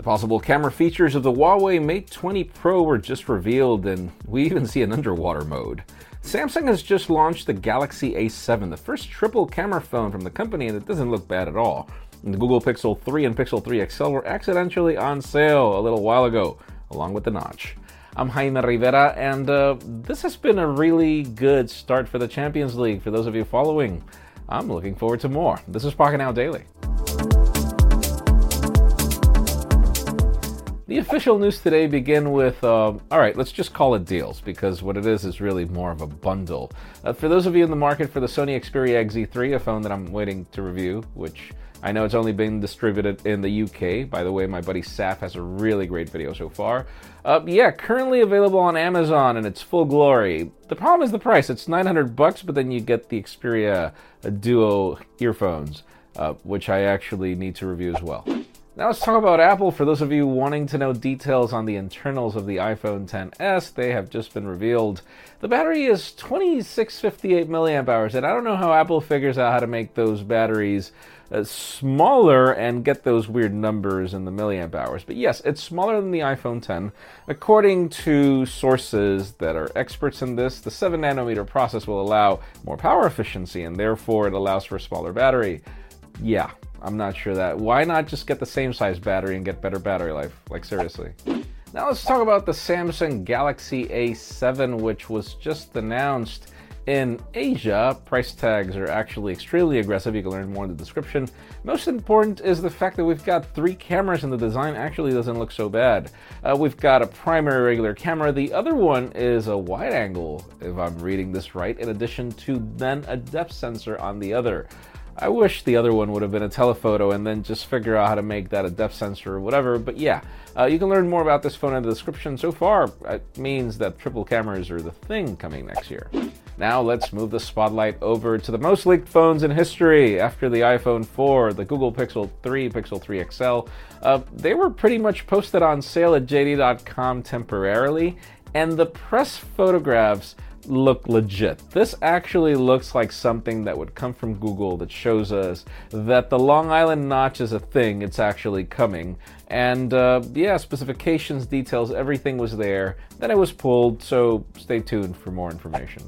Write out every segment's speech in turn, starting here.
The possible camera features of the Huawei Mate 20 Pro were just revealed, and we even see an underwater mode. Samsung has just launched the Galaxy A7, the first triple camera phone from the company, and it doesn't look bad at all. And the Google Pixel 3 and Pixel 3 XL were accidentally on sale a little while ago, along with the notch. I'm Jaime Rivera, and uh, this has been a really good start for the Champions League for those of you following. I'm looking forward to more. This is Pocketnow Daily. The official news today begin with, uh, all right, let's just call it deals because what it is is really more of a bundle. Uh, for those of you in the market for the Sony Xperia XZ3, a phone that I'm waiting to review, which I know it's only been distributed in the UK. By the way, my buddy Saf has a really great video so far. Uh, yeah, currently available on Amazon in its full glory. The problem is the price. It's 900 bucks, but then you get the Xperia Duo earphones, uh, which I actually need to review as well. Now let's talk about Apple. For those of you wanting to know details on the internals of the iPhone 10s, they have just been revealed. The battery is 2658 milliamp hours, and I don't know how Apple figures out how to make those batteries uh, smaller and get those weird numbers in the milliamp hours. But yes, it's smaller than the iPhone 10. According to sources that are experts in this, the 7 nanometer process will allow more power efficiency, and therefore it allows for a smaller battery. Yeah, I'm not sure that. Why not just get the same size battery and get better battery life? Like, seriously. Now let's talk about the Samsung Galaxy A7, which was just announced in Asia. Price tags are actually extremely aggressive. You can learn more in the description. Most important is the fact that we've got three cameras and the design actually doesn't look so bad. Uh, we've got a primary regular camera. The other one is a wide angle, if I'm reading this right, in addition to then a depth sensor on the other. I wish the other one would have been a telephoto and then just figure out how to make that a depth sensor or whatever. But yeah, uh, you can learn more about this phone in the description. So far, it means that triple cameras are the thing coming next year. Now let's move the spotlight over to the most leaked phones in history. After the iPhone 4, the Google Pixel 3, Pixel 3 XL, uh, they were pretty much posted on sale at JD.com temporarily, and the press photographs look legit. This actually looks like something that would come from Google that shows us that the Long Island notch is a thing, it's actually coming. And uh, yeah, specifications, details, everything was there. Then it was pulled, so stay tuned for more information.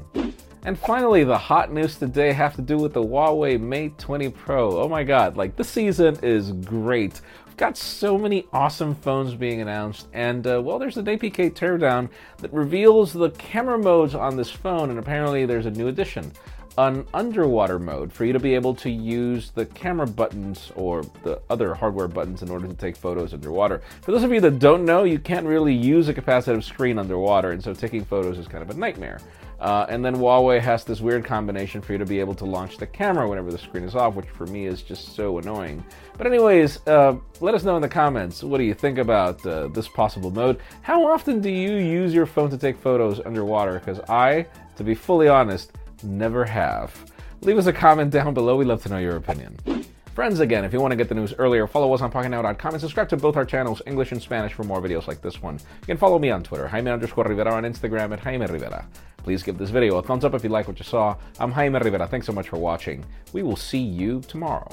And finally, the hot news today have to do with the Huawei Mate 20 Pro. Oh my god, like this season is great. We've got so many awesome phones being announced, and uh, well, there's an APK teardown that reveals the camera modes on this phone, and apparently there's a new addition an underwater mode for you to be able to use the camera buttons or the other hardware buttons in order to take photos underwater. For those of you that don't know, you can't really use a capacitive screen underwater, and so taking photos is kind of a nightmare. Uh, and then Huawei has this weird combination for you to be able to launch the camera whenever the screen is off, which for me is just so annoying. But, anyways, uh, let us know in the comments what do you think about uh, this possible mode? How often do you use your phone to take photos underwater? Because I, to be fully honest, never have. Leave us a comment down below. We'd love to know your opinion. Friends, again, if you want to get the news earlier, follow us on PocketNow.com and subscribe to both our channels, English and Spanish, for more videos like this one. You can follow me on Twitter, Jaime underscore Rivera, on Instagram at Jaime Rivera. Please give this video a thumbs up if you like what you saw. I'm Jaime Rivera. Thanks so much for watching. We will see you tomorrow.